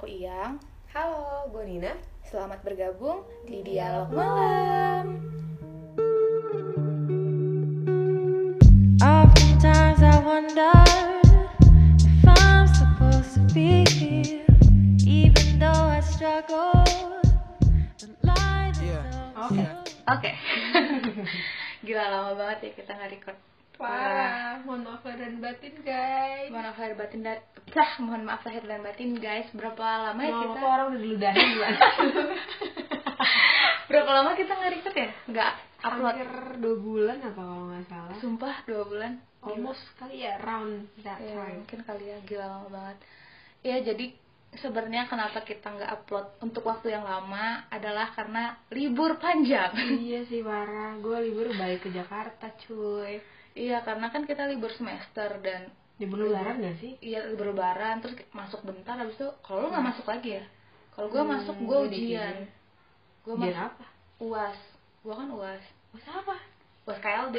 aku Iyang. Halo, gue Nina. Selamat bergabung di Dialog Malam. Oftentimes I wonder if I'm supposed to be here, even though I struggle. The light is Yeah. so Oke. Oke. Gila lama banget ya kita nggak record. Wah, mohon maaf lahir dan batin guys. Mohon maaf lahir batin dan Cah, mohon maaf lahir dan batin guys. Berapa lama ya kita? orang udah diludahin? Berapa lama kita nggak record ya? Nggak upload. Hampir dua bulan apa kalau nggak salah. Sumpah dua bulan. Almost kali ya, round that Ya, time. mungkin kali ya gila lama banget. Ya jadi sebenarnya kenapa kita nggak upload untuk waktu yang lama adalah karena libur panjang. iya sih parah, gue libur balik ke Jakarta cuy. Iya karena kan kita libur semester dan Libur lebaran gak sih? iya libur lebaran terus masuk bentar habis itu kalau lu nggak masuk lagi ya. Kalau gue Hmm, masuk gue gua ujian. dikira. Gue Ujian masuk apa? uas. Gue kan uas. Mas apa? Uas KLD.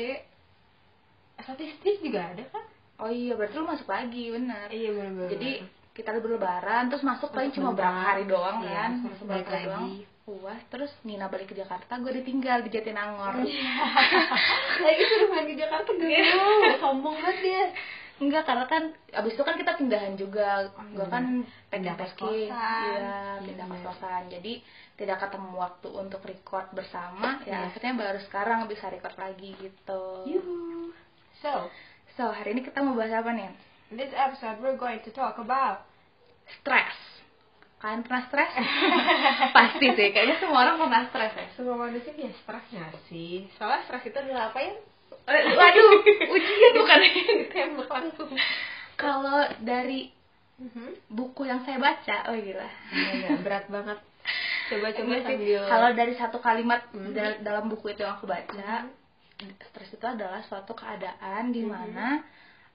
Statistik juga ada kan? Oh iya berarti lu masuk lagi benar. Iya bener-bener. Jadi kita libur lebaran terus masuk paling cuma berapa hari doang Iya, kan masuk balik lagi. doang puas terus Nina balik ke Jakarta gue ditinggal di Jatinangor Lagi suruh main di Jakarta gak mau, sombong banget dia. enggak karena kan abis itu kan kita pindahan juga Oh, gue iya. kan Pindah packing-packing. kos-kosan. iya pindah Iya. kos kosan jadi tidak ketemu waktu untuk record bersama ya Iya. akhirnya baru sekarang bisa record lagi gitu Yuhu. So, so hari ini kita mau bahas apa nih in this episode we're going to talk about stres kalian pernah stres pasti sih kayaknya semua orang pernah stres ya semua manusia punya stres gak sih? Soalnya stres itu adalah apa ya? Eh, Waduh, ujian bukan Tembak langsung. Kalau dari Mhm. buku yang saya baca, oh gila. Iya, berat banget. Coba-coba sih. sambil Kalau dari satu kalimat Mhm. dal- dalam buku itu yang aku baca, stres itu adalah suatu keadaan di mana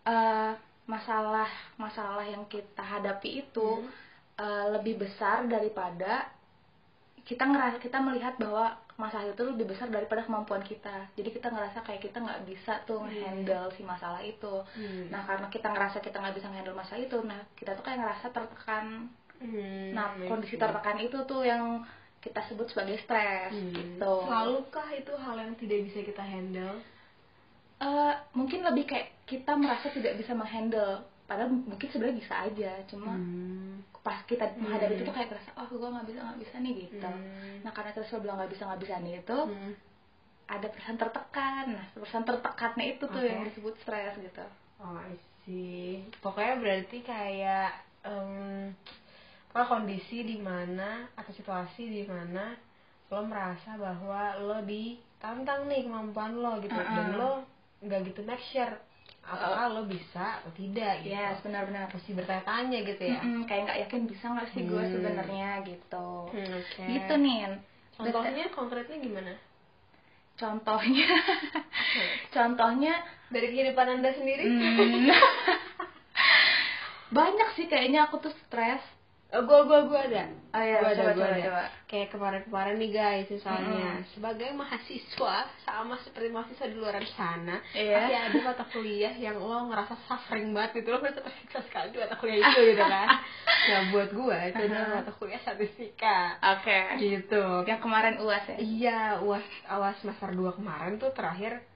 eh, masalah masalah yang kita hadapi itu Mhm. Eh, lebih besar daripada kita ngerasa kita melihat bahwa masalah itu lebih besar daripada kemampuan kita. Jadi kita ngerasa kayak kita nggak bisa tuh Mhm. handle si masalah itu. Hmm. Nah karena kita ngerasa kita nggak bisa handle masalah itu, nah kita tuh kayak ngerasa tertekan. Hmm, Nah kondisi tertekan itu tuh yang kita sebut sebagai stres Hmm. gitu. Selalukah itu hal yang tidak bisa kita handle? Eh, mungkin lebih kayak kita merasa tidak bisa menghandle, padahal mungkin sebenarnya bisa aja, cuma Hmm. pas kita menghadapi Hmm. itu tuh kayak ngerasa, oh gue nggak bisa nggak bisa nih gitu. Hmm. Nah karena selalu bilang nggak bisa nggak bisa nih itu Hmm. ada perasaan tertekan. Nah perasaan tertekannya itu tuh Oke. yang disebut stres gitu. Oh, I see. Pokoknya berarti kayak em apa kondisi di mana atau situasi di mana lo merasa bahwa lo ditantang nih kemampuan lo gitu Uh-uh. dan lo nggak gitu make sure apakah lo bisa atau tidak gitu. Yes benar-benar. Mesti bertanya-tanya gitu ya. Mm-mm, kayak nggak yakin bisa nggak sih gue Hmm. sebenarnya gitu. Hmm, Oke. Gitu nih. Contohnya konkretnya gimana? Contohnya, contohnya Dari kehidupan anda sendiri? hmm, banyak sih kayaknya aku tuh stres. Oh, gua gua gua ada. Oh iya, Gua ada, coba, gua coba, ada. coba. Kayak kemarin-kemarin nih guys, misalnya Mm-mm. sebagai mahasiswa sama seperti mahasiswa di luar sana, Iya. pasti ada mata kuliah yang lo ngerasa suffering banget gitu, lo merasa tersiksa sekali di mata kuliah itu gitu kan. nah buat gua itu adalah Uh-huh. mata kuliah statistika. Oke. Gitu. Yang kemarin uas ya. Iya, uas awas semester 2 kemarin tuh terakhir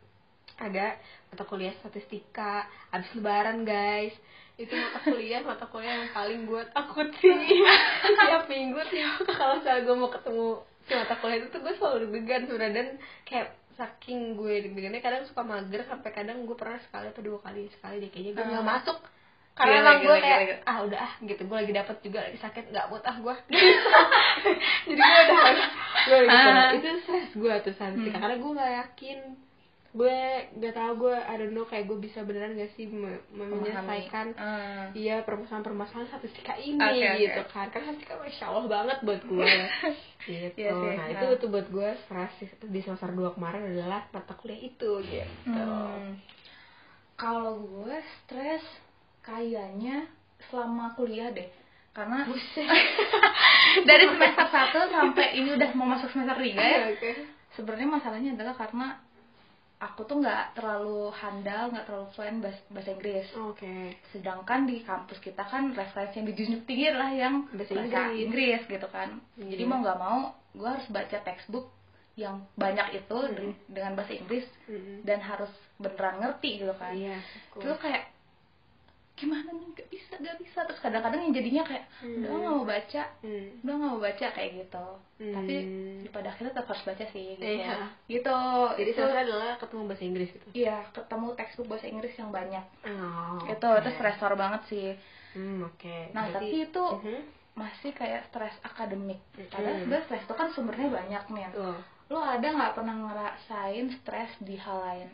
ada mata kuliah statistika abis lebaran guys itu mata kuliah mata kuliah yang paling gue takutin tiap minggu tiap kalau misalnya gue mau ketemu si mata kuliah itu tuh gue selalu deg-degan sebenarnya dan kayak saking gue deg-degannya kadang suka mager sampai kadang gue pernah sekali atau dua kali sekali deh kayaknya gue nggak Hmm. masuk karena Gila, emang gue gila, kayak gila, gila. ah udah ah gitu gue lagi dapet juga lagi sakit nggak buat ah gue jadi gue udah harus gue gitu Ah. itu stres gue tuh statistika Hmm. karena gue nggak yakin gue nggak tahu gue I don't know kayak gue bisa beneran gak sih me- menyelesaikan iya permasalahan-permasalahan statistika ini oke. gitu kan karena statistika masya allah banget buat gue gitu Iya sih, nah ah. itu tuh buat gue stres di semester 2 kemarin adalah mata kuliah itu gitu Hmm. Kalau gue stres kayaknya selama kuliah deh. Karena dari semester 1 sampai ini udah mau masuk semester 3 ya. oke Sebenarnya masalahnya adalah karena aku tuh nggak terlalu handal nggak terlalu fluent bahasa, bahasa Inggris Oke. sedangkan di kampus kita kan referensi yang dijunjung tinggi adalah yang Bahasa bahasa, Inggris. Inggris. gitu kan Iya. jadi mau nggak mau gue harus baca textbook yang banyak itu Hmm. de- dengan bahasa Inggris Mm-mm. dan harus beneran ngerti gitu kan Iya. terus kayak gimana nih gak bisa gak bisa terus kadang-kadang yang jadinya kayak Hmm. udah nggak mau baca Hmm. udah nggak mau baca kayak gitu tapi Hmm. pada akhirnya tetap harus baca sih gitu Iya. gitu Jadi itu sebenarnya adalah ketemu bahasa Inggris gitu. iya ketemu textbook bahasa Inggris yang banyak Oh. itu oke. itu stresor banget sih Hmm, oke. nah Berarti- tapi itu Mhm. masih kayak stres akademik Hmm. padahal sebenarnya stres itu kan sumbernya banyak nih Tuh. lo ada nggak pernah ngerasain stres di hal lain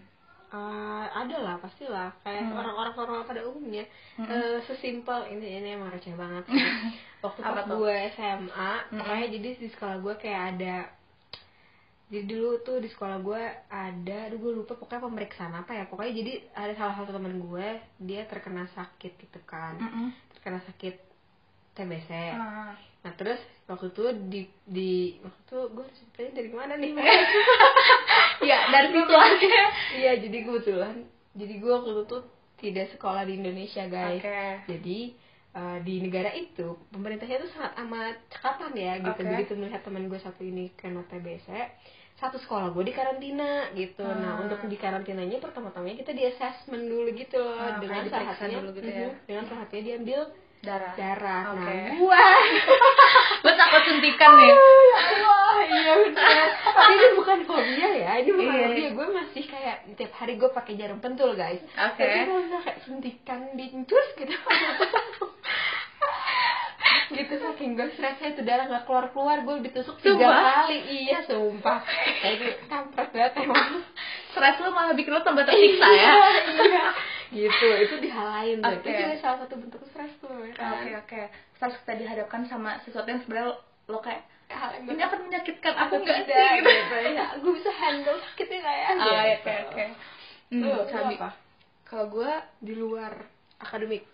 Eh, ada lah pastilah kayak Hmm. orang-orang normal pada umumnya Hmm. Eh, sesimpel ini ini emang receh banget sih. waktu Apa pas gue SMA Hmm. pokoknya jadi di sekolah gue kayak ada jadi dulu tuh di sekolah gue ada aduh gue lupa pokoknya pemeriksaan apa ya pokoknya jadi ada salah satu teman gue dia terkena sakit gitu kan Mm-mm. terkena sakit TBC Ah. nah terus waktu itu di di waktu itu gue ceritain dari mana nih ya dari situ aja Iya, jadi kebetulan, jadi gue waktu itu tuh tidak sekolah di Indonesia guys. Oke. Jadi eh, di negara itu pemerintahnya tuh sangat amat cekatan ya gitu. Oke. Begitu melihat teman gue satu ini kena TBC, satu sekolah gue di karantina gitu. Nah Ah. untuk di karantinanya pertama-tamanya kita di assessment dulu gitu loh Ah, dengan satunya dulu gitu ya. Dengan satunya diambil darah darah. Oke. Nah gue lo takut suntikan nih Wah, iya benar. Tapi ini bukan fobia ya, ini bukan Iya. fobia. Gue masih kayak tiap hari gue pakai jarum pentul guys. Oke. Tapi kalau misalnya kayak suntikan dincus gitu. gitu saking gue stresnya itu darah gak keluar keluar gue ditusuk tiga kali iya sumpah kayak gitu kampret banget emang stres lo malah bikin lo tambah tersiksa ya iya gitu itu dihalain tuh Oke. itu juga salah satu bentuk stres tuh ya kan? oke oke stres kita dihadapkan sama sesuatu yang sebenarnya lo- kayak hal yang ini akan menyakitkan aku aku nggak sih gitu ya gue bisa handle sakitnya nggak ya Ah, Gitu. oke oke Hmm, lu Sabi. apa? kalau gue di luar akademik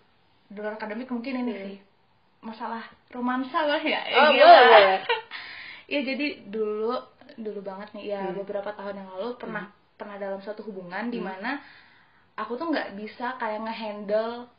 di luar akademik mungkin ini sih masalah romansa lah ya Oh, Gila. boleh, boleh. Iya jadi dulu dulu banget nih ya Hmm. beberapa tahun yang lalu pernah pernah dalam suatu hubungan di Hmm. mana aku tuh nggak bisa kayak ngehandle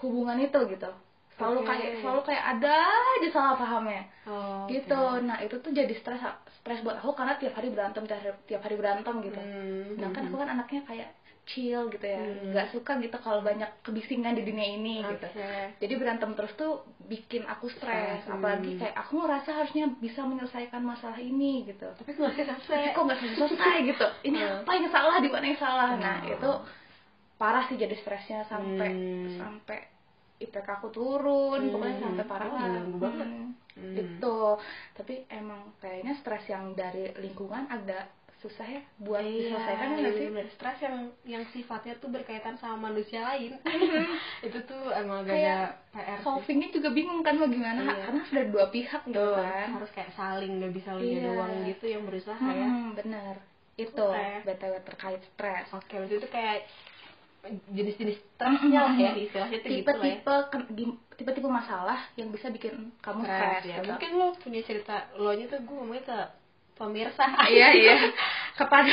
hubungan itu gitu. Selalu Oke. kayak selalu kayak ada aja salah pahamnya. Oh, gitu. nah itu tuh jadi stres stres buat aku karena tiap hari berantem tiap hari, tiap hari berantem gitu. Hmm. sedangkan aku kan anaknya kayak chill gitu ya Hmm. nggak suka gitu kalau banyak kebisingan di dunia ini gitu Oke. jadi berantem terus tuh bikin aku stres Stres, apalagi hmm. kayak aku ngerasa harusnya bisa menyelesaikan masalah ini gitu tapi masih tapi selesai kok nggak selesai selesai gitu ini Hmm. apa yang salah di mana yang salah nah Hmm. itu parah sih jadi stresnya sampai Hmm. sampai IPK aku turun Hmm. pokoknya sampai parah Oh, lah. Hmm. Hmm. gitu tapi emang kayaknya stres yang dari lingkungan agak susah ya buat diselesaikan iya, sih bener. stres yang yang sifatnya tuh berkaitan sama manusia lain itu tuh emang agak PR solvingnya juga bingung kan mau gimana Iya. karena sudah dua pihak gitu kan harus kayak saling nggak bisa lu Iya. doang gitu yang berusaha ya hmm, bener itu Oke. btw terkait stres oke waktu itu kayak jenis-jenis stresnya lah ya istilahnya gitu lah ya tipe-tipe gim- tipe-tipe masalah yang bisa bikin kamu stres Stres, ya. gitu. Mungkin lo punya cerita lo nya tuh gue ngomongnya ke pemirsa. Iya iya kepada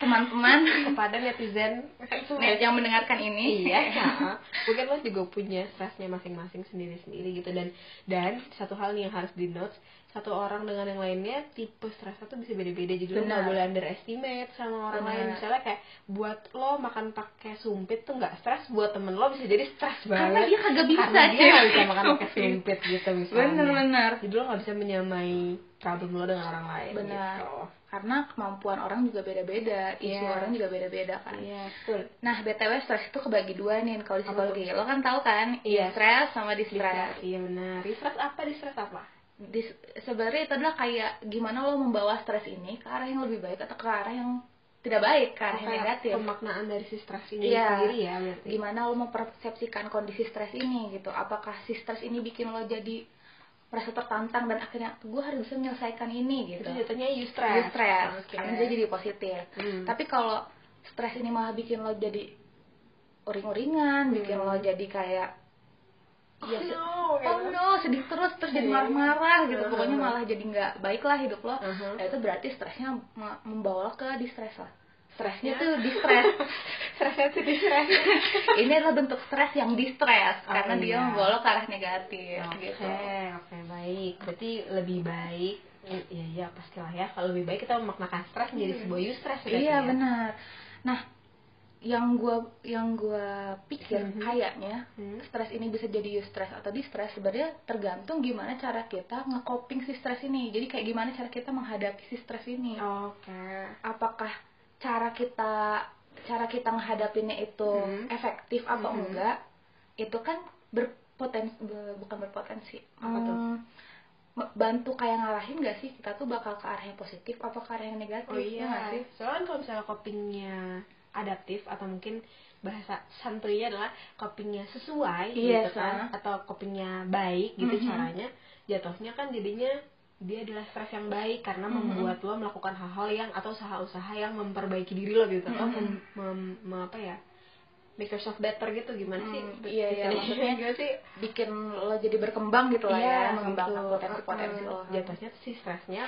teman-teman. Kepada netizen. Net yang mendengarkan ini. Iya nah, mungkin lo juga punya stresnya masing-masing sendiri-sendiri gitu. Dan dan satu hal nih yang harus di notes satu orang dengan yang lainnya tipe stresnya tuh bisa beda-beda. Jadi lo nggak boleh underestimate sama orang Benar. lain misalnya kayak buat lo makan pakai sumpit tuh nggak stres buat temen lo bisa jadi stres karena banget. dia kagak bisa karena dia nggak bisa makan pakai Sumpit. sumpit gitu misalnya. Bener-bener jadi lo nggak bisa menyamai problem lo dengan orang lain benar. gitu. Karena kemampuan orang juga beda-beda isu Iya. orang juga beda-beda kan. Iya betul. Nah btw stres itu kebagi dua nih kalau di psikologi. lo kan tahu kan Iya. stres sama Di distress iya benar. Di stres apa di stres apa? Dis- sebenarnya itu adalah kayak gimana lo membawa stres ini ke arah yang lebih baik atau ke arah yang tidak baik ke arah yang negatif. pemaknaan dari si stres ini Iya. sendiri ya berarti? Gimana lo mempersepsikan kondisi stres ini gitu. Apakah si stres ini bikin lo jadi merasa tertantang dan akhirnya gue harus bisa menyelesaikan ini itu gitu jatuhnya you stress Jadi stres Oke. karena dia jadi positif Hmm. tapi kalau stres ini malah bikin lo jadi uring-uringan bikin Hmm. lo jadi kayak oh ya, no, oh gitu. no sedih terus terus jadi Iya. marah-marah gitu Uh-huh. pokoknya malah jadi nggak baik lah hidup lo Uh-huh. nah itu berarti stresnya membawa lo ke distress lah stresnya tuh di stres Stresnya tuh di stres. ini adalah bentuk stres yang di stres Oh, karena dia iya. membolok ke arah negatif Oke, gitu oke baik. Berarti lebih baik ya ya pastilah ya kalau lebih baik kita memaknakan stres menjadi sebuah eustress berarti iya ya. benar nah yang gua yang gua pikir Mhm. kayaknya Hmm. stres ini bisa jadi eustress atau distress sebenarnya tergantung gimana cara kita ngecoping si stres ini jadi kayak gimana cara kita menghadapi si stres ini Oke. apakah cara kita cara kita menghadapinya itu Mhm. efektif apa Mhm. enggak itu kan berpotensi bukan berpotensi Apa tuh? Hmm, me- bantu kayak ngarahin gak sih kita tuh bakal ke arah yang positif apa ke arah yang negatif Oh ya iya. nggak sih Soalnya kan kalau misalnya copingnya adaptif atau mungkin bahasa santuinya adalah copingnya sesuai Yes, gitu kan ah. atau copingnya baik gitu Mhm. caranya jatuhnya kan jadinya dia adalah stres yang baik karena Mhm. membuat lo melakukan hal-hal yang atau usaha-usaha yang memperbaiki diri lo gitu atau Mhm. mem, mem- mem- apa ya make yourself better gitu gimana sih Hmm, iya, iya, maksudnya sih bikin lo jadi berkembang gitu lah ya mengembangkan gitu. potensi-potensi Mm, lo jatuhnya tuh si stresnya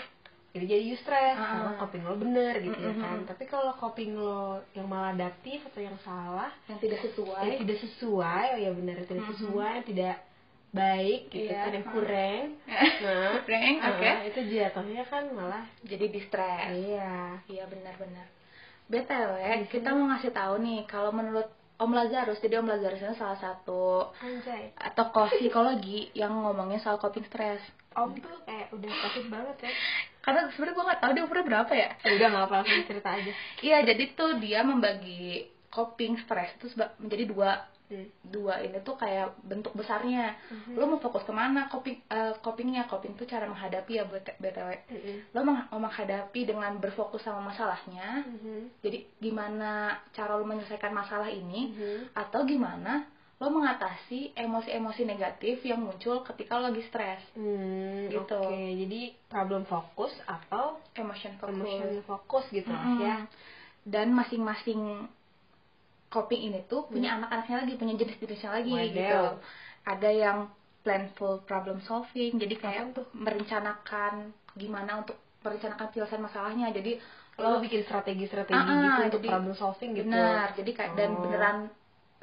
jadi jadi eustress Ah. karena coping lo bener gitu ya Mm-mm. kan tapi kalau coping lo yang maladaptif atau yang salah yang tidak sesuai yang tidak sesuai oh ya benar tidak sesuai tidak baik gitu Iya. kan yang kurang nah Kurang, ah, oke. itu jatuhnya kan malah jadi distress iya Iya benar-benar. BTW, Mhm. kita mau ngasih tahu nih kalau menurut Om Lazarus, jadi Om Lazarus ini salah satu anjay tokoh psikologi yang ngomongin soal coping stress. om tuh kayak udah pasif banget ya Karena sebenarnya gue nggak tahu dia umurnya berapa ya. Ya udah nggak apa langsung cerita aja Iya, jadi tuh dia membagi coping stress itu menjadi dua. Dua ini tuh kayak bentuk besarnya. Mhm. Lo mau fokus ke mana coping eh, copingnya? Coping tuh cara menghadapi ya BT- btw. Mhm. Lo mau menghadapi dengan berfokus sama masalahnya. Mhm. Jadi gimana cara lo menyelesaikan masalah ini? Mhm. atau gimana lo mengatasi emosi-emosi negatif yang muncul ketika lo lagi stres Hmm, Gitu. Oke, jadi problem fokus atau emotion focus emotion fokus gitu Mm-mm. ya. dan masing-masing coping ini tuh punya anak-anaknya lagi punya jenis-jenisnya lagi Wadaw. gitu ada yang planful problem solving jadi kayak tuh? merencanakan gimana untuk merencanakan penyelesaian masalahnya jadi Lo bikin strategi-strategi Ah, ah, gitu untuk jadi- problem solving gitu. benar jadi kayak dan Oh. beneran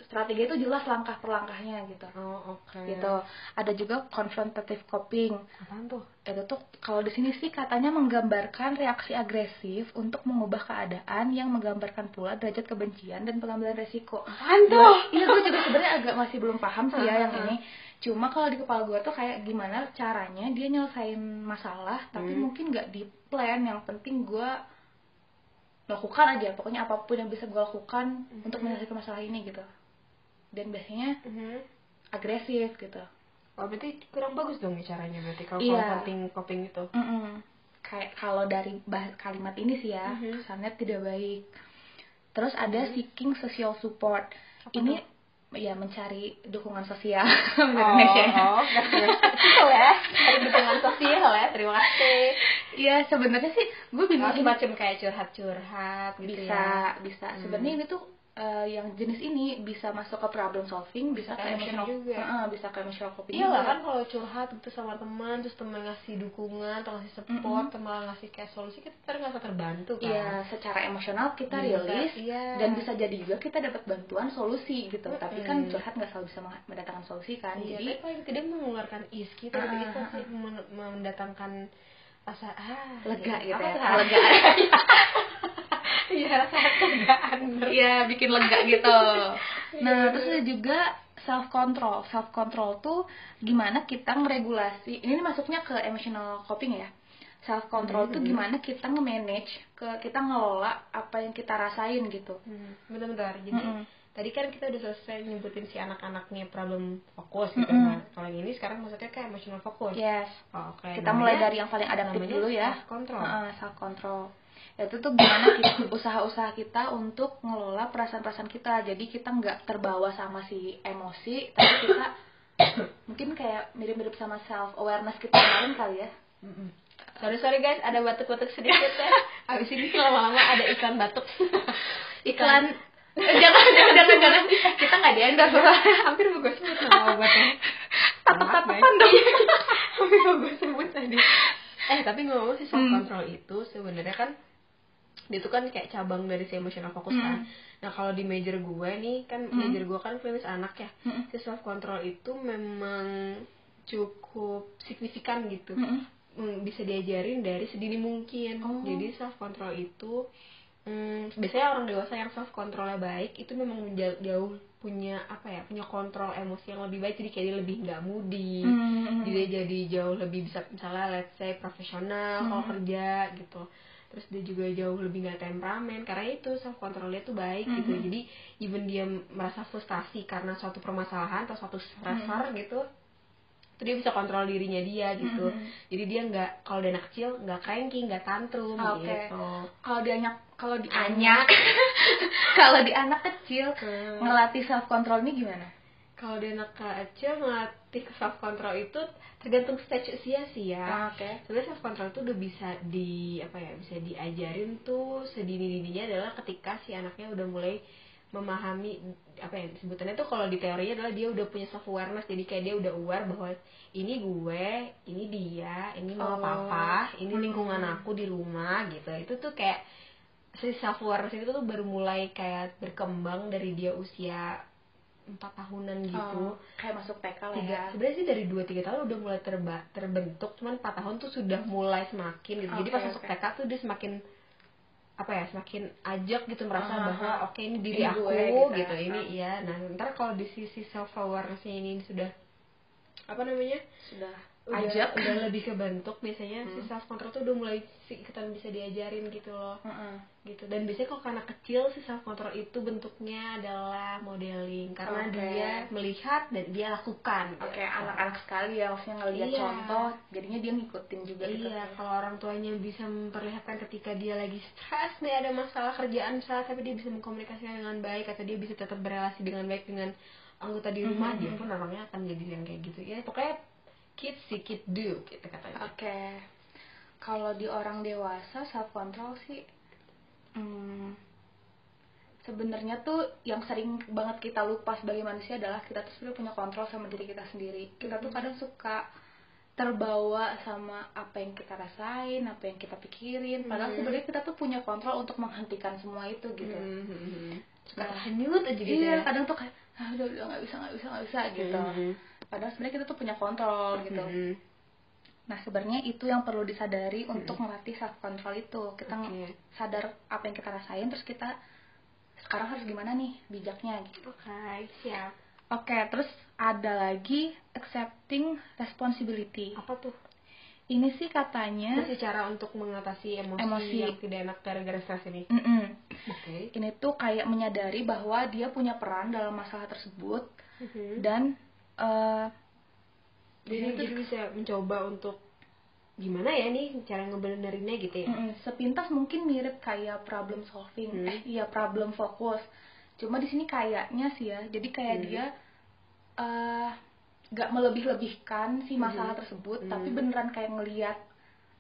strategi itu jelas langkah per langkahnya gitu Oh, oke. gitu ada juga confrontative coping Apaan tuh? itu tuh kalau di sini sih katanya menggambarkan reaksi agresif untuk mengubah keadaan yang menggambarkan pula derajat kebencian dan pengambilan resiko Apaan tuh? Gua- iya gue juga sebenarnya agak masih belum paham sih ya yang ini cuma kalau di kepala gue tuh kayak gimana caranya dia nyelesain masalah tapi Hmm. mungkin nggak di plan yang penting gue lakukan aja pokoknya apa pun yang bisa gue lakukan Hmm. untuk menyelesaikan masalah ini gitu dan biasanya Mhm. agresif gitu Oh, berarti kurang bagus dong ya caranya berarti kalau kalau coping coping itu. Mm-mm. kayak kalau dari bah- kalimat ini sih ya Mhm. kesannya tidak baik terus ada seeking social support Apa ini ya mencari dukungan sosial Oh, Indonesia oh, sosial ya. Cari dukungan sosial ya. Terima kasih. Iya sebenarnya sih gue bingung Oh, ini semacam kayak curhat-curhat gitu bisa ya. bisa Hmm. sebenarnya ini tuh eh, yang jenis ini bisa masuk ke problem solving bisa ke emotional juga. Heeh, bisa ke emotional coping Iya lah kan kalau curhat gitu sama teman terus teman ngasih dukungan atau ngasih support atau malah ngasih kayak solusi kita ntar ngerasa terbantu kan Iya, secara emosional kita Bisa, rilis iya. dan bisa jadi juga kita dapat bantuan solusi gitu. Tapi kan curhat nggak selalu bisa mendatangkan solusi kan. Iya, jadi paling tidak mengeluarkan is kita gitu itu ah, sih men- mendatangkan rasa ah lega gitu apa ya. tuh? Iya rasa kelegaan Iya, bikin lega gitu. Nah, terus ada juga self control. Self control tuh gimana kita ngeregulasi. Ini masuknya ke emotional coping ya. Self control tuh gimana kita nge-manage ke kita ngelola apa yang kita rasain gitu. Hmm, bentar-bentar. Jadi Mm-mm. tadi kan kita udah selesai nyebutin si anak-anaknya problem fokus gitu. Mm-mm. Nah, kalau yang ini sekarang maksudnya kayak emotional fokus. Yes. Oh, Oke. kita mulai dari yang paling adaptif namanya dulu ya self control. self control itu tuh gimana kita, usaha-usaha kita untuk ngelola perasaan-perasaan kita jadi kita nggak terbawa sama si emosi tapi kita mungkin kayak mirip-mirip sama self awareness kita kemarin kali ya. Sorry sorry guys, ada batuk-batuk sedikit ya. Abis ini lama-lama ada iklan batuk. iklan jangan jangan jangan jangan kita nggak di endorse Hampir mau gue sebut nama obatnya. tatap-tatapan dong Hampir mau gue sebut tadi. Eh tapi ngomong si self control itu sebenarnya kan dia tuh kan kayak cabang dari si emotional focus kan nah kalau di major gue nih kan Hmm. major gue kan klinis anak ya Mm-mm. si self control itu memang cukup signifikan gitu. Mm, bisa diajarin dari sedini mungkin Oh. jadi self control itu mm, biasanya orang dewasa yang self controlnya baik itu memang menja- jauh punya apa ya punya kontrol emosi yang lebih baik jadi kayak dia lebih nggak moody Mm-mm. dia jadi jauh lebih bisa misalnya let's say profesional kalau Mhm. kerja gitu terus dia juga jauh lebih nggak temperamen karena itu self control dia tuh baik gitu Mhm. jadi even dia merasa frustasi karena suatu permasalahan atau suatu stressor gitu itu dia bisa kontrol dirinya dia gitu Mhm. jadi dia nggak kalau dia anak kecil nggak cranky nggak tantrum Oke. gitu Kalau di anak kalau di Anak. kalau di anak kecil Hmm. ngelatih self control ini gimana? Kalau dia anak kecil melatih self control itu tergantung stage usia sih ya Oke. sebenarnya self control itu udah bisa di apa ya bisa diajarin tuh sedini dininya adalah ketika si anaknya udah mulai memahami apa ya sebutannya tuh kalau di teorinya adalah dia udah punya self awareness jadi kayak dia udah aware bahwa ini gue ini dia ini mama Oh. papa ini Hmm. lingkungan aku di rumah gitu itu tuh kayak si self awareness itu tuh baru mulai kayak berkembang dari dia usia empat tahunan gitu Oh, kayak masuk TK lah tiga ya. sebenarnya sih dari dua tiga tahun udah mulai terba, terbentuk cuman empat tahun tuh sudah mulai semakin gitu jadi Oke, pas masuk oke. TK tuh dia semakin apa ya semakin ajak gitu merasa Ah, bahwa ah. oke ini diri Ini aku gue, gitu, gitu. ini Ah. iya nah ntar kalau di sisi self awarenessnya ini sudah apa namanya Sudah udah, ajak. udah lebih kebentuk biasanya si Hmm. self control tuh udah mulai si ikutan bisa diajarin gitu loh Heeh. gitu dan biasanya kalau ke anak kecil si self control itu bentuknya adalah modeling karena Oke. dia melihat dan dia lakukan Oke, gitu. anak-anak sekali ya maksudnya ngeliat Iya. contoh, jadinya dia ngikutin juga gitu. Iya, kalau orang tuanya bisa memperlihatkan ketika dia lagi stres nih ada masalah kerjaan misalnya tapi dia bisa mengkomunikasikan dengan baik atau dia bisa tetap berrelasi dengan baik dengan anggota di rumah Mhm. dia pun orangnya akan jadi yang kayak gitu ya pokoknya kids see kid do gitu katanya Oke. Kalau di orang dewasa self control sih hmm, sebenarnya tuh yang sering banget kita lupa sebagai manusia adalah kita tuh sebenarnya punya kontrol sama diri kita sendiri. Kita tuh kadang suka terbawa sama apa yang kita rasain, apa yang kita pikirin. Padahal Mhm. sebenarnya kita tuh punya kontrol untuk menghentikan semua itu gitu. Mhm. suka Nah, terhanyut aja gitu iya, ya kadang tuh kayak ah, udah udah nggak bisa nggak bisa nggak bisa gitu. Mhm. Padahal sebenarnya kita tuh punya kontrol gitu. Mhm. Nah sebenarnya itu yang perlu disadari untuk melatih self control itu. Kita nge- sadar apa yang kita rasain, terus kita sekarang harus gimana nih bijaknya gitu. Oke, siap. Oke, terus ada lagi accepting responsibility. Apa tuh? Ini sih katanya, Itu cara untuk mengatasi emosi, Emosi. yang tidak enak gara-gara stres ini. Mm-mm. Oke. ini tuh kayak menyadari bahwa dia punya peran dalam masalah tersebut Mhm. dan eh, Jadi, tuh jadi bisa mencoba untuk gimana ya nih cara ngebenerinnya gitu ya. Mm-mm, sepintas mungkin mirip kayak problem solving Hmm. eh iya problem fokus cuma di sini kayaknya sih ya jadi kayak Hmm. dia eh nggak melebih-lebihkan si masalah Hmm. tersebut Hmm. tapi beneran kayak ngelihat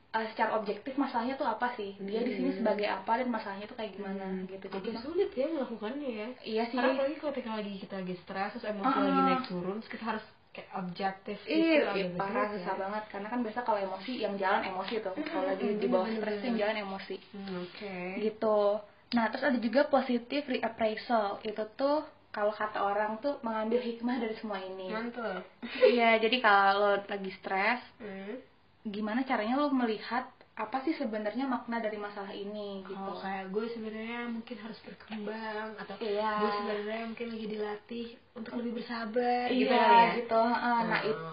eh, secara objektif masalahnya tuh apa sih dia di sini Hmm. sebagai apa dan masalahnya tuh kayak gimana Hmm. gitu Agak jadi sulit ya melakukannya ya. iya sih Karena apalagi kalau ketika lagi kita lagi stres terus emosi Ah. lagi naik turun, terus kita harus kayak objektif gitu. Iya, agak iya, parah sulit susah ya. banget karena kan biasa kalau emosi yang jalan emosi tuh kalau lagi Hmm, di bawah stres yang jalan emosi Hmm, Oke. gitu. Nah, terus ada juga positive reappraisal. Itu tuh kalau kata orang tuh mengambil hikmah dari semua ini. Mantul. Iya, jadi kalau lagi stres, Hmm. Gimana caranya lo melihat apa sih sebenarnya makna dari masalah ini gitu. Oh, kayak gue sebenarnya mungkin harus berkembang atau Iya. gue sebenarnya mungkin lagi dilatih untuk lebih bersabar gitu iya, kali ya. gitu. Heeh, Nah, Oh. it-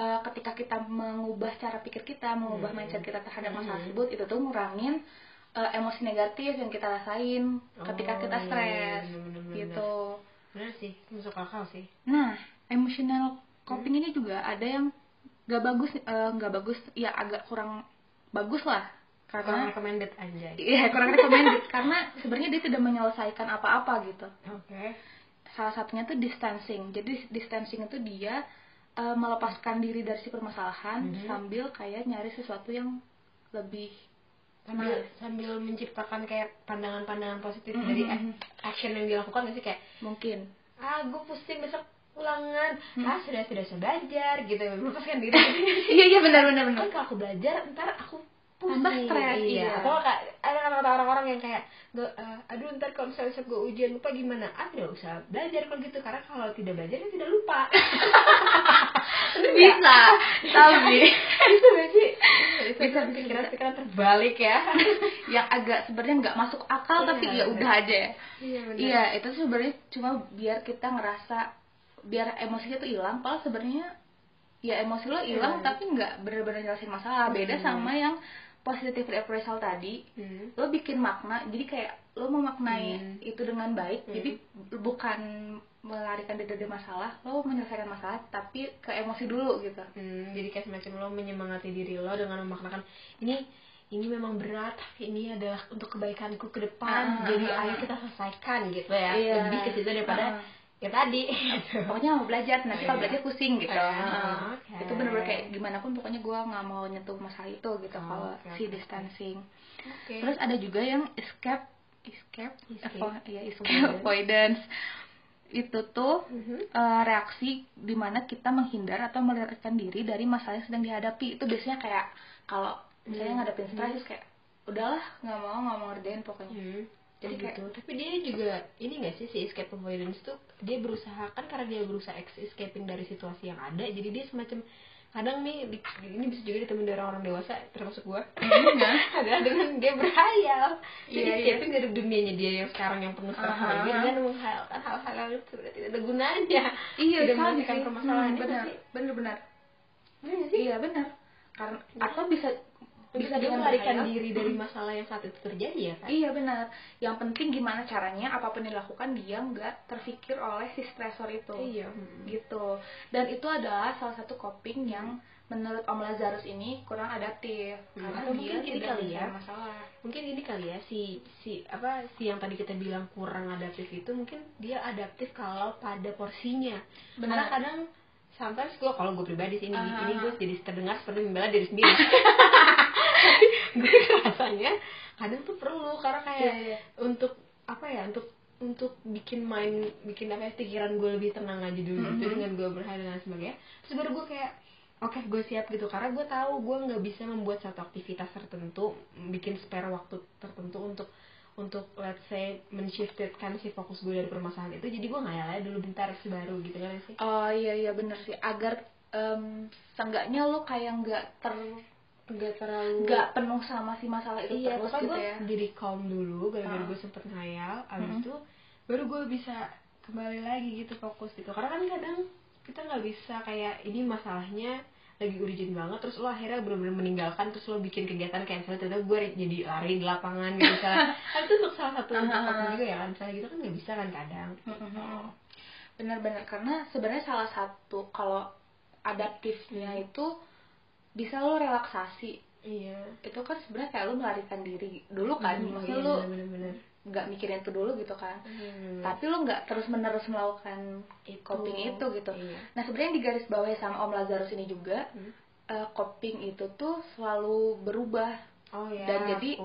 eh, ketika kita mengubah cara pikir kita, mengubah Hmm. mindset kita terhadap masalah Hmm. tersebut, itu tuh ngurangin eh, emosi negatif yang kita rasain ketika Oh, kita iya, stres, iya, bener-bener. gitu. Bener sih, masuk akal sih. Nah, emotional coping ini juga ada yang gak bagus, eh, nggak bagus, ya agak kurang bagus lah, Kurang karena recommended anjay. iya kurang recommended karena sebenarnya dia tidak menyelesaikan apa-apa gitu. Oke. Salah satunya tuh distancing. Jadi distancing itu dia eh, melepaskan diri dari si permasalahan Mhm. sambil kayak nyari sesuatu yang lebih Sambil, Nah. sambil menciptakan kayak pandangan-pandangan positif Mhm. dari ac- action yang dilakukan gak sih kayak mungkin. ah gue pusing besok ulangan Hmm. ah sudah sudah saya belajar gitu melepaskan diri Iya iya benar benar benar. kan kalau aku belajar ntar aku Pasti, stres iya. Atau kayak ada kata orang-orang yang kayak eh, aduh ntar kalau misalnya besok gue ujian lupa gimana? Ah tidak usah belajar kalau gitu karena kalau tidak belajar ya tidak lupa. bisa tapi Bisa nggak sih? Itu Bisa, pikiran-pikiran terbalik ya. yang agak sebenarnya nggak masuk akal Iya, tapi ya udah aja ya Iya iya itu sebenarnya cuma biar kita ngerasa biar emosinya tuh hilang padahal sebenarnya ya emosi lo hilang Iya. tapi nggak bener-bener jelasin masalah beda Hmm. sama yang positive appraisal tadi Hmm. lo bikin makna jadi kayak lo memaknai Hmm. itu dengan baik Hmm. jadi bukan melarikan diri dari masalah lo menyelesaikan masalah tapi ke emosi dulu gitu Hmm, jadi kayak semacam lo menyemangati diri lo dengan memaknakan ini ini memang berat tapi ini adalah untuk kebaikanku ke depan Ah, jadi ah, ayo ah. kita selesaikan gitu ya Iya. lebih ke situ daripada Ah. Ya tadi pokoknya mau belajar nanti kalau Iya. belajar pusing gitu Ah, Heeh. oke. itu bener-bener kayak gimana pun pokoknya gue nggak mau nyentuh masalah itu gitu Oh, kalau oke, si distancing Oke. terus ada juga yang escape escape, Escape. Avo- ya escape Avoidance. avoidance itu tuh Mhm. eh, reaksi di mana kita menghindar atau melarikan diri dari masalah yang sedang dihadapi itu biasanya kayak kalau misalnya Hmm. ngadepin stres terus kayak udahlah nggak mau nggak mau ngerjain pokoknya Hmm. Jadi kayak- gitu. tapi dia juga ini gak sih si escape avoidance tuh dia berusaha kan karena dia berusaha escaping dari situasi yang ada jadi dia semacam kadang nih di- ini bisa juga ditemuin dari orang dewasa termasuk gua. Iya. adalah dengan dia berhayal. Jadi Iya, iya. escaping dari dunianya dia yang sekarang yang penuh stres Aha. lagi dengan menghayalkan hal-hal yang sebenarnya tidak ada gunanya. Iya tidak sama menyelesaikan permasalahan Hmm, benar benar benar. Iya benar. Karena atau bisa bisa bisa dia dengan melarikan diri dari masalah yang saat itu terjadi ya kan Iya benar. Yang penting gimana caranya apa pun yang dilakukan dia nggak terfikir oleh si stresor itu. iya Hmm. Gitu. Dan itu adalah salah satu coping yang menurut Om Lazarus ini kurang adaptif Hmm, karena atau dia mungkin gini tidak kali ya. masalah. mungkin ini kali ya si si apa si yang tadi kita bilang kurang adaptif itu mungkin dia adaptif kalau pada porsinya karena Benar. kadang sometimes gue kalau gue pribadi sih ini Ah. ini gue jadi terdengar seperti membela diri sendiri gue rasanya kadang tuh perlu karena kayak Iya, iya. untuk apa ya untuk untuk bikin main bikin apa ya, pikiran gue lebih tenang aja dulu gitu Mhm. dengan gue berhari dan sebagainya. Terus baru gue kayak oke gue siap gitu. Karena gue tahu gue nggak bisa membuat satu aktivitas tertentu bikin spare waktu tertentu untuk untuk let's say menshiftetkan si fokus gue dari permasalahan itu. Jadi gue ngayal aja dulu bentar baru gitu kan sih? Oh iya iya benar sih. Agar em, seenggaknya lo kayak nggak ter nggak terlalu nggak penuh sama si masalah itu iya terus gitu gue ya. diri calm dulu gara-gara Ah. gue sempet ngayal abis Mhm. itu baru gue bisa kembali lagi gitu fokus gitu karena kan kadang kita nggak bisa kayak ini masalahnya lagi urgent banget terus lo akhirnya bener-bener meninggalkan terus lo bikin kegiatan kayak misalnya tiba-tiba gue jadi lari di lapangan gitu misalnya kan itu untuk salah satu untuk Ah, ah, ah. juga ya kan misalnya gitu kan nggak bisa kan kadang Mm-mm. Benar-benar karena sebenarnya salah satu kalau adaptifnya itu bisa lo relaksasi. Iya. Itu kan sebenarnya kayak lo melarikan diri. Dulu kan Hmm, maksudnya iya, lo bener-bener. nggak mikirin itu dulu gitu kan. Hmm. tapi lo nggak terus menerus melakukan coping itu gitu. Iya. Nah sebenarnya di garis bawah sama Om Lazarus ini juga Hmm. eh, coping itu tuh selalu berubah. Oh ya Dan jadi-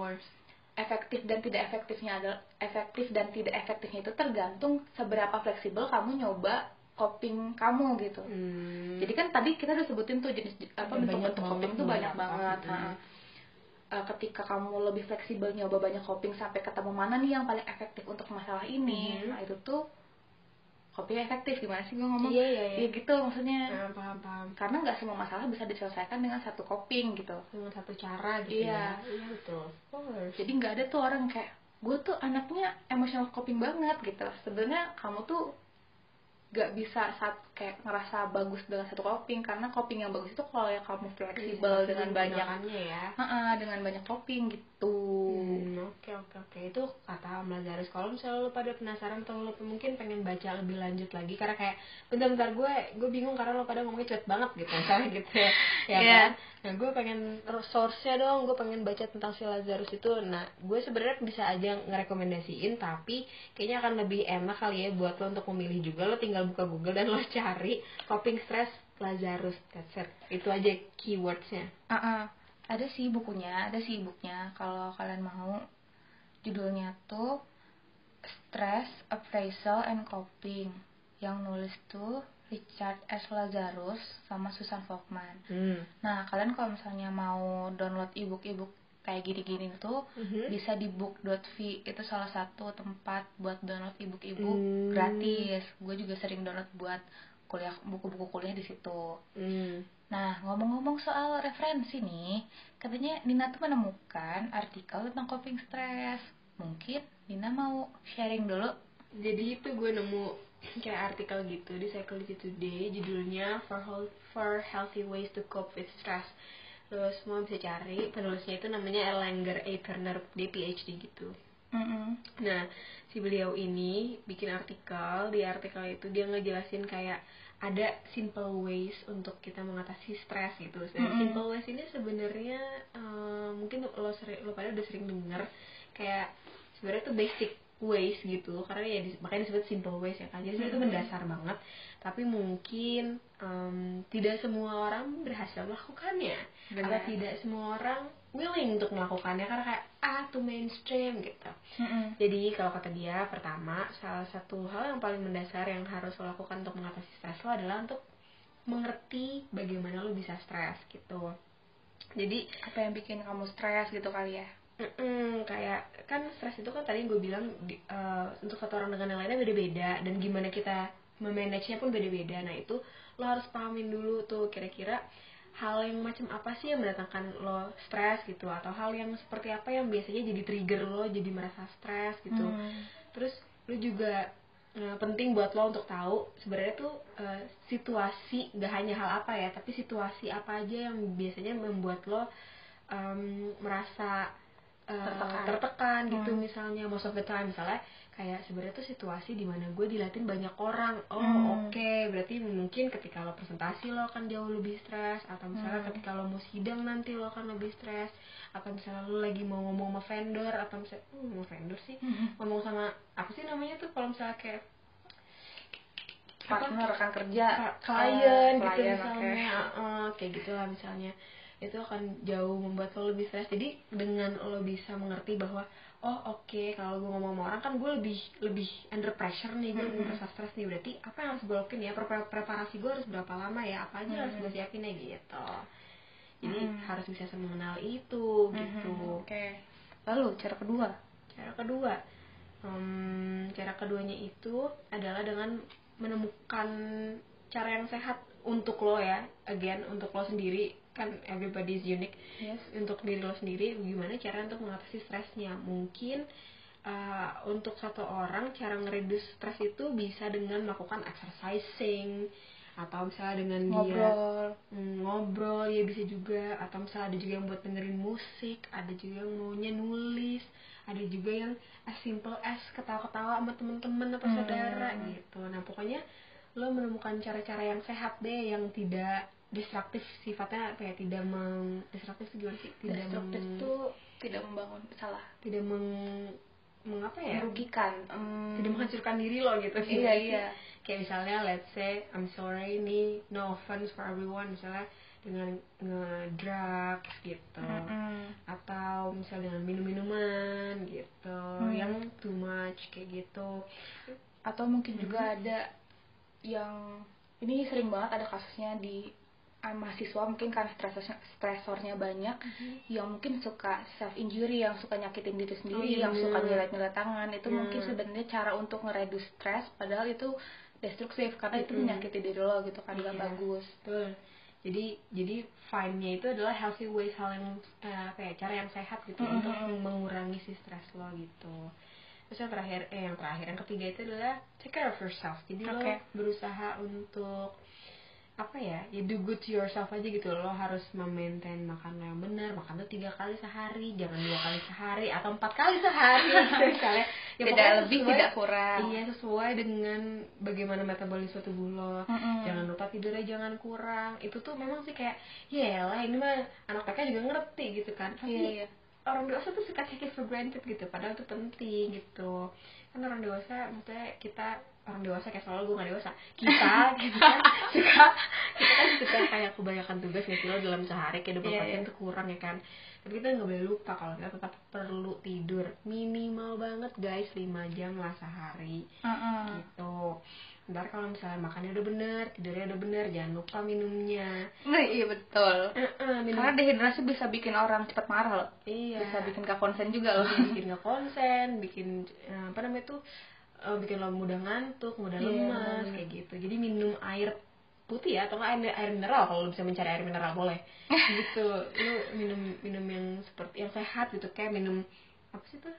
efektif dan tidak efektifnya adalah efektif dan tidak efektifnya itu tergantung seberapa fleksibel kamu nyoba coping kamu gitu Hmm. jadi kan tadi kita udah sebutin tuh jenis apa Ada bentuk banyak bentuk banget coping tuh banyak banget Mm. ha. Eh, ketika kamu lebih fleksibel nyoba banyak coping sampai ketemu mana nih yang paling efektif untuk masalah ini Mhm. nah itu tuh coping efektif gimana sih gue ngomong Iya, iya, iya. Ya gitu maksudnya Ah, paham paham karena nggak semua masalah bisa diselesaikan dengan satu coping gitu dengan satu cara gitu Iya. ya iya betul jadi nggak ada tuh orang kayak gue tuh anaknya emotional coping banget gitu sebenarnya kamu tuh gak bisa saat kayak ngerasa bagus dengan satu coping karena coping yang bagus itu kalau ya kamu fleksibel Iya, dengan banyak ya. Ha-ha, dengan banyak coping gitu. Hmm, oke oke oke. Itu kata Lazarus kalau misalnya lo pada penasaran atau lo mungkin pengen baca lebih lanjut lagi karena kayak bentar-bentar gue gue bingung karena lo pada ngomongnya cepet banget gitu misalnya gitu ya, ya Iya. kan nah gue pengen source-nya dong gue pengen baca tentang si Lazarus itu. Nah gue sebenarnya bisa aja ngerekomendasiin tapi kayaknya akan lebih enak kali ya buat lo untuk memilih juga. Lo tinggal buka Google dan lo cari coping stress Lazarus that's it itu aja keywordsnya Ah-ah. ada sih bukunya ada sih booknya kalau kalian mau judulnya tuh Stress Appraisal and Coping yang nulis tuh Richard S. Lazarus sama Susan Folkman hmm. Nah, kalian kalau misalnya mau download ebook-ebook kayak gini-gini tuh Mhm. bisa di book.v itu salah satu tempat buat download ebook-ebook Hmm. gratis gue juga sering download buat kuliah buku-buku kuliah di situ Hmm. nah ngomong-ngomong soal referensi nih katanya Nina tuh menemukan artikel tentang coping stress mungkin Nina mau sharing dulu Jadi itu gue nemu kayak artikel gitu di Psychology Today judulnya For Health- For Healthy Ways to Cope with Stress. Terus semua bisa cari penulisnya itu namanya Erlanger A. Turner, dia PhD gitu. Mm-mm. Nah, si beliau ini bikin artikel, di artikel itu dia ngejelasin kayak ada simple ways untuk kita mengatasi stres gitu. Dan Mm-mm. simple ways ini sebenarnya eh, mungkin lo sering, lo pada udah sering denger kayak sebenarnya itu basic ways gitu karena ya dis- makanya disebut simple ways ya kan jadi sebenarnya itu Mm-mm. mendasar banget tapi mungkin em, tidak semua orang berhasil melakukannya atau Benar. tidak semua orang willing untuk melakukannya karena kayak ah too mainstream gitu Mm-mm. jadi kalau kata dia pertama salah satu hal yang paling mendasar yang harus lo lakukan untuk mengatasi stres lo adalah untuk mengerti bagaimana lo bisa stres gitu. Jadi apa yang bikin kamu stres gitu kali ya mm-mm, kayak kan stres itu kan tadi gue bilang di- eh, untuk satu orang dengan yang lainnya beda-beda dan gimana kita memanagenya pun beda-beda. Nah itu lo harus pahamin dulu tuh kira-kira hal yang macam apa sih yang mendatangkan lo stres gitu atau hal yang seperti apa yang biasanya jadi trigger lo jadi merasa stres gitu Hmm. terus lu juga eh, penting buat lo untuk tahu sebenarnya tuh eh, situasi gak hanya hal apa ya tapi situasi apa aja yang biasanya membuat lo em, merasa eh, Tertekan. tertekan gitu Hmm. misalnya most of the time misalnya kayak sebenarnya tuh situasi di mana gue dilatin banyak orang oh Hmm. oke berarti mungkin ketika lo presentasi lo akan jauh lebih stres atau misalnya Hmm. ketika lo mau sidang nanti lo akan lebih stres atau misalnya lo lagi mau ngomong sama vendor atau misalnya hmm, mau vendor sih ngomong sama apa sih namanya tuh kalau misalnya kayak partner rekan kerja klien gitu klien, misalnya oke. uh, kayak gitulah misalnya itu akan jauh membuat lo lebih stres. Jadi dengan lo bisa mengerti bahwa oh oke kalau gue ngomong sama orang kan gue lebih lebih under pressure nih gue lebih Mm-mm. merasa stres nih. Berarti apa yang harus gue lakuin ya? Pre- preparasi gue harus berapa lama ya? Apa aja yang harus gue siapin ya? Gitu. Jadi Mm. harus bisa mengenal itu gitu. oke. Lalu cara kedua? Cara kedua, em, cara keduanya itu adalah dengan menemukan cara yang sehat untuk lo ya, again untuk lo sendiri kan everybody is unique. yes Untuk diri lo sendiri, gimana cara untuk mengatasi stresnya? Mungkin uh, untuk satu orang cara ngereduce stres itu bisa dengan melakukan exercising atau misalnya dengan dia ngobrol Hmm, ngobrol ya bisa juga atau misalnya ada juga yang buat dengerin musik ada juga yang maunya nulis ada juga yang as simple as ketawa-ketawa sama temen-temen atau Hmm. saudara gitu nah pokoknya lo menemukan cara-cara yang sehat deh yang tidak destruktif sifatnya apa ya? Tidak meng destruktif itu gimana sih? Tidak destruktif meng- itu tidak membangun salah. tidak meng mengapa ya? Merugikan. Em, tidak menghancurkan diri lo gitu iya iya. Kayak misalnya let's say I'm sorry ini no offense for everyone. Misalnya dengan nge-drugs gitu. Mm-mm. atau misalnya dengan minum-minuman gitu. Hmm. yang too much kayak gitu. Atau mungkin juga ada yang ini sering banget ada kasusnya di ah, mahasiswa mungkin karena stresornya, stresornya banyak yang mungkin suka self injury yang suka nyakitin diri sendiri Oh, iya yang suka bener. nyelet-nyelet tangan itu Hmm. mungkin sebenarnya cara untuk ngereduce stres padahal itu destruktif karena itu Mm-mm. menyakiti diri lo gitu kan gak Iya. bagus betul jadi jadi fine-nya itu adalah healthy ways hal yang eh, apa ya cara yang sehat gitu Mhm. untuk mengurangi si stres lo gitu terus yang terakhir eh yang terakhir yang ketiga itu adalah take care of yourself jadi lo Oke. berusaha untuk apa ya ya do good to yourself aja gitu lo harus memaintain makan lo yang benar makan tuh tiga kali sehari jangan dua kali sehari atau empat kali sehari. Gitu misalnya. Ya tidak lebih sesuai- tidak kurang. Iya sesuai dengan bagaimana metabolisme tubuh lo. Mm-mm. jangan lupa tidurnya jangan kurang. Itu tuh memang sih kayak ya lah ini mah anak TK juga ngerti gitu kan. Tapi iya iya. orang dewasa tuh suka take it for granted gitu. Padahal itu penting gitu. Kan orang dewasa maksudnya kita orang dewasa kayak soal gue gak dewasa kita gitu kan suka kita kan suka kayak kebanyakan tugas nggak sih lo dalam sehari kayak 24 Iya, jam iya. tuh kurang ya kan tapi kita nggak boleh lupa kalau kita tetap perlu tidur minimal banget guys 5 jam lah sehari Mm-mm. gitu ntar kalau misalnya makannya udah bener tidurnya udah bener jangan lupa minumnya Nah, iya betul. Heeh, minum Karena dehidrasi bisa bikin orang cepat marah loh. iya Bisa bikin gak konsen juga loh. Bikin nggak konsen bikin eh, apa namanya tuh eh, bikin lo mudah ngantuk mudah Iya, lemas kayak gitu. Jadi minum air putih ya atau air, air mineral kalau lo bisa mencari air mineral boleh. Gitu. Lu minum minum yang seperti yang sehat gitu kayak minum apa sih tuh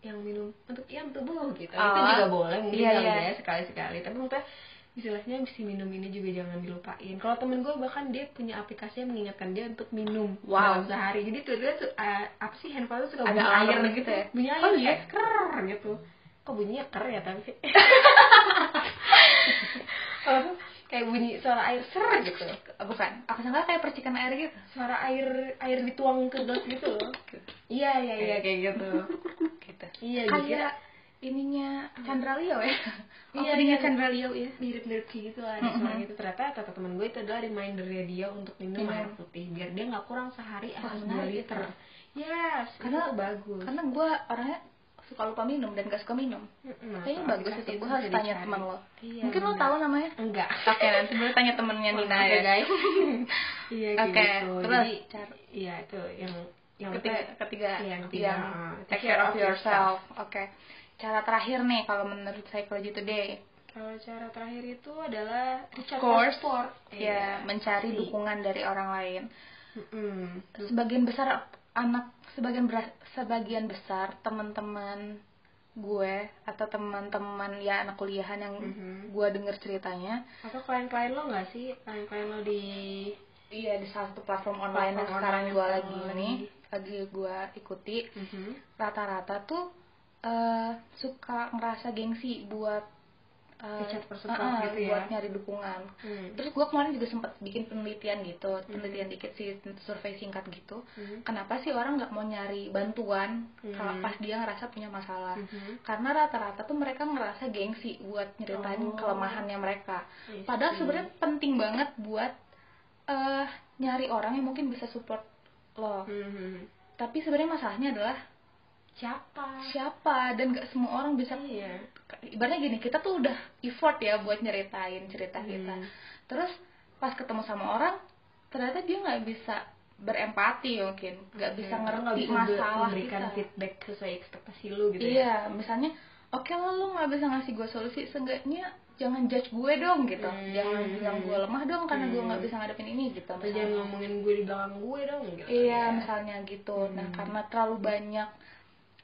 yang minum untuk yang tubuh gitu. Itu Oh, juga boleh mungkin iya, iya. ya sekali sekali tapi maksudnya istilahnya si minum ini juga jangan dilupain. Kalau temen gue bahkan dia punya aplikasi yang mengingatkan dia untuk minum Wow. dalam sehari. Jadi tuh dia tuh eh, apa sih handphone tuh suka Ada bunyi air gitu ya? bunyi air Oh, ya ker gitu kok bunyinya ker ya tapi Oh, kayak bunyi suara air ser gitu Bukan. Aku sangka kayak percikan air gitu. suara air air dituang ke gelas gitu loh iya iya iya kayak gitu Gitu. iya kira Kayak ininya Chandra Leo ya. Iya, Openingnya iya. Chandra Leo ya. mirip-mirip kayak gitu lah Mm-mm. suara gitu ternyata kata temen gue itu adalah remindernya dia untuk minum air putih biar dia nggak kurang sehari harus 2 liter yes Karena- itu bagus Karena gue orangnya suka lupa minum dan gak suka minum. Kayaknya bagus aplikasi itu. Gue harus tanya dicari. teman lo. Iya, Mungkin lo tahu namanya? enggak Oke nanti boleh tanya temennya Nina ya. guys iya Oke, gitu terus iya itu yang yang ketiga, ketiga, Iya, yang ketiga, yang ah, take care of yourself. Oke. Cara terakhir nih kalau menurut Psychology Today, Kalau cara terakhir itu adalah recharge course, support. ya mencari pasti. dukungan dari orang lain. Mm-mm. Sebagian besar anak, sebagian beras- sebagian besar teman-teman gue atau teman-teman ya anak kuliahan yang Mhm. gue denger ceritanya, Atau klien-klien lo nggak sih? Klien-klien lo di iya di salah satu platform online yang Platform sekarang online gue yang lagi sekarang ini, lagi. gue ikuti, Mhm. rata-rata tuh eh, suka ngerasa gengsi buat Richard Persuport eh, eh, gitu ya. buat nyari dukungan. Hmm. Terus gue kemarin juga sempat bikin penelitian gitu, penelitian dikit sih, survei singkat gitu. Mhm. Kenapa sih orang nggak mau nyari bantuan Hmm. kalau pas dia ngerasa punya masalah? Mhm. Karena rata-rata tuh mereka ngerasa gengsi buat nyeritain Oh. kelemahannya mereka. I Padahal sebenarnya penting banget buat eh nyari orang yang mungkin bisa support lo. Mhm. Tapi sebenarnya masalahnya adalah Siapa? siapa dan nggak semua orang bisa Iya. ibaratnya gini kita tuh udah effort ya buat nyeritain cerita kita Hmm. terus pas ketemu sama orang ternyata dia nggak bisa berempati mungkin nggak bisa ngerti nggak bisa masalah memberikan kita feedback sesuai ekspektasi lu gitu ya. iya misalnya oke lah lu nggak bisa ngasih gue solusi seenggaknya jangan judge gue dong gitu Hmm. jangan bilang gue lemah dong karena gue Hmm. nggak bisa ngadepin ini gitu misalnya. jangan ngomongin gue di belakang gue dong gitu. Iya, ya. misalnya gitu. Nah, Hmm. karena terlalu banyak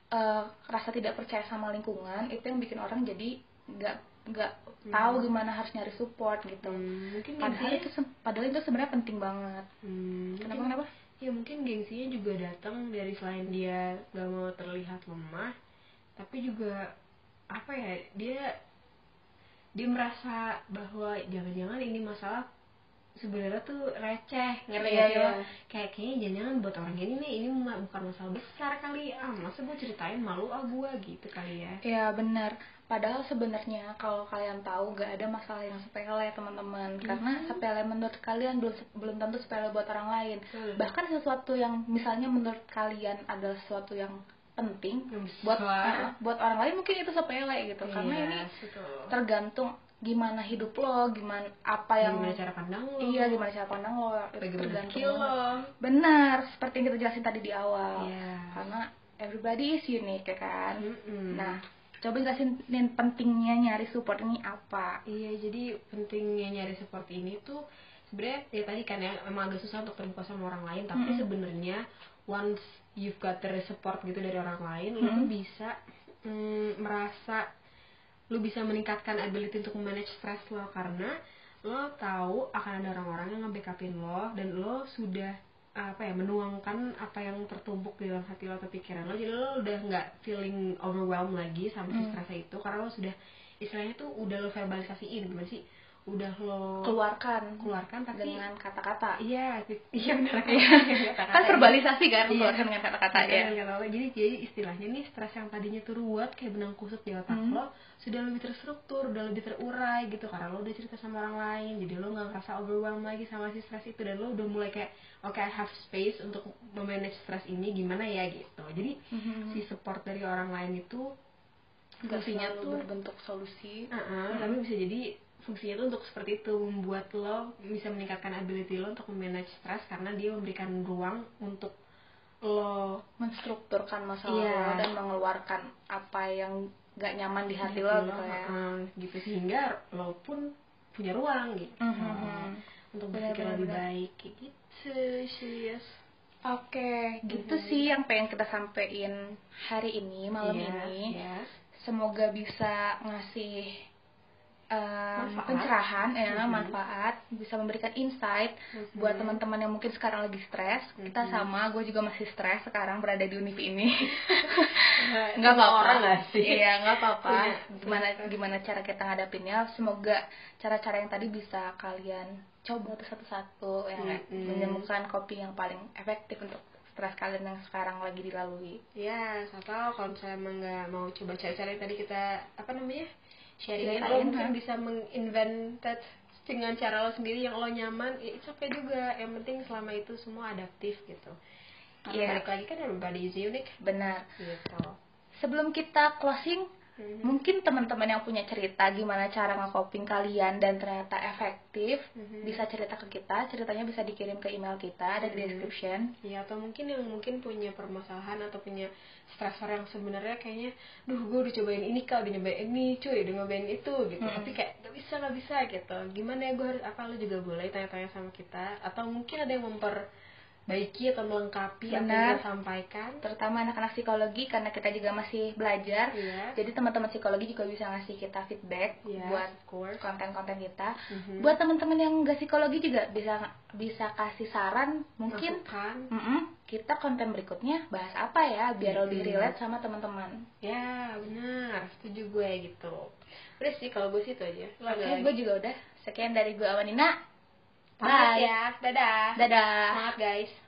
eh, rasa tidak percaya sama lingkungan, itu yang bikin orang jadi nggak nggak tahu gimana harus nyari support gitu. Hmm, mungkin Padahal gengsinya itu padahal itu sebenarnya penting banget. Hmm, Kenapa mungkin- kenapa? Ya mungkin gengsinya juga datang dari selain dia gak mau terlihat lemah, tapi juga apa ya dia dia merasa bahwa jangan-jangan ini masalah sebenarnya tuh receh ngerti gak iya. kayak kayaknya jangan-jangan buat orang ini nih ini bukan masalah besar kali ah masa gue ceritain malu ah gue gitu kali ya Ya benar. Padahal sebenarnya kalau kalian tahu nggak ada masalah yang sepele teman-teman. Karena sepele menurut kalian belum belum tentu sepele buat orang lain. Betul. Bahkan sesuatu yang misalnya menurut kalian adalah sesuatu yang penting buat besar. buat orang lain mungkin itu sepele gitu. Karena Iya, ini betul. tergantung gimana hidup lo, gimana apa yang gimana cara pandang lo iya gimana cara pandang lo, itu tergantung lo Benar, seperti yang kita jelasin tadi di awal. Iya. Karena everybody is unique ya kan. Mm-mm. Nah, coba jelasin nih, pentingnya nyari support ini apa? Iya, jadi pentingnya nyari support ini tuh sebenarnya ya tadi kan ya emang agak susah untuk terbuka sama orang lain, tapi Mm-mm. sebenarnya once you've got the support gitu dari orang lain, lu tuh Mm-mm. bisa mm, merasa lu bisa meningkatkan ability untuk manage stress lo karena lo tahu akan ada orang-orang yang nge-backupin lo dan lo sudah apa ya menuangkan apa yang tertumpuk di dalam hati lo atau pikiran lo jadi lo udah nggak feeling overwhelmed lagi sama si Hmm. stresnya itu karena lo sudah istilahnya tuh udah lo verbalisasiin gimana sih udah lo Keluarkan keluarkan tapi dengan kata-kata. iya iya benar Kan verbalisasi kan, Iya. keluarkan dengan kata-kata ya. Iya, kata-kata. jadi jadi istilahnya nih stres yang tadinya tuh ruwet kayak benang kusut di otak Hmm. lo sudah lebih terstruktur udah lebih terurai gitu karena lo udah cerita sama orang lain jadi lo nggak ngerasa overwhelmed lagi sama si stres itu dan lo udah mulai kayak oke I have space untuk memanage stres ini gimana ya gitu jadi Mhm. si support dari orang lain itu fungsinya tuh berbentuk solusi. Uh-uh, tapi bisa jadi fungsinya tuh untuk seperti itu membuat lo bisa meningkatkan ability lo untuk manage stres karena dia memberikan ruang untuk lo menstrukturkan masalah Iya. lo dan mengeluarkan apa yang gak nyaman di hati lo gitu ya gitu sehingga lo pun punya ruang gitu Mhm. untuk Benar, berpikir lebih baik kayak gitu serius Oke, gitu Mhm. sih yang pengen kita sampein hari ini, malam Yes, ini. yes. Semoga bisa ngasih um, Manfaat. pencerahan, ya, Mhm. manfaat, bisa memberikan insight Mhm. buat teman-teman yang mungkin sekarang lagi stres. Kita Mhm. sama, gue juga masih stres sekarang berada di univ ini. Nggak apa-apa orang nggak sih iya nggak apa-apa Punya- gimana punya- gimana cara kita ngadapinnya semoga cara-cara yang tadi bisa kalian coba tuh satu-satu ya? Mm-mm. menemukan kopi yang paling efektif untuk stres kalian yang sekarang lagi dilalui Ya, siapa tahu kalau misalnya emang nggak mau coba cara-cara yang tadi kita apa namanya sharingin, Ceritain, lo mungkin ha? bisa menginvented dengan cara lo sendiri yang lo nyaman, ya it's okay juga. Yang penting selama itu semua adaptif gitu. Karena Iya. balik lagi kan everybody is unique benar gitu. sebelum kita closing Mhm. mungkin teman-teman yang punya cerita gimana cara ngecoping kalian dan ternyata efektif Mhm. bisa cerita ke kita ceritanya bisa dikirim ke email kita ada di Mhm. description Ya atau mungkin yang mungkin punya permasalahan atau punya stressor yang sebenarnya kayaknya, duh gue udah cobain ini kak, udah nyobain ini, cuy, udah nyobain itu gitu. Mm-mm. Tapi kayak gak bisa gak bisa gitu. Gimana ya gue harus apa lo juga boleh tanya-tanya sama kita. Atau mungkin ada yang memperbaiki atau melengkapi apa yang Benar. kita sampaikan. terutama anak-anak psikologi karena kita juga masih belajar Iya. jadi teman-teman psikologi juga bisa ngasih kita feedback Iya, buat konten-konten kita Mhm. buat teman-teman yang gak psikologi juga bisa bisa kasih saran mungkin Masukan. mm-mm, kita konten berikutnya bahas apa ya biar lebih Mm-mm. relate sama teman-teman Ya benar, setuju gue gitu. Udah sih kalau gue sih itu aja. Oke lagi? gue juga udah sekian dari gue Awanina Bye. ya, dadah. dadah Semangat guys.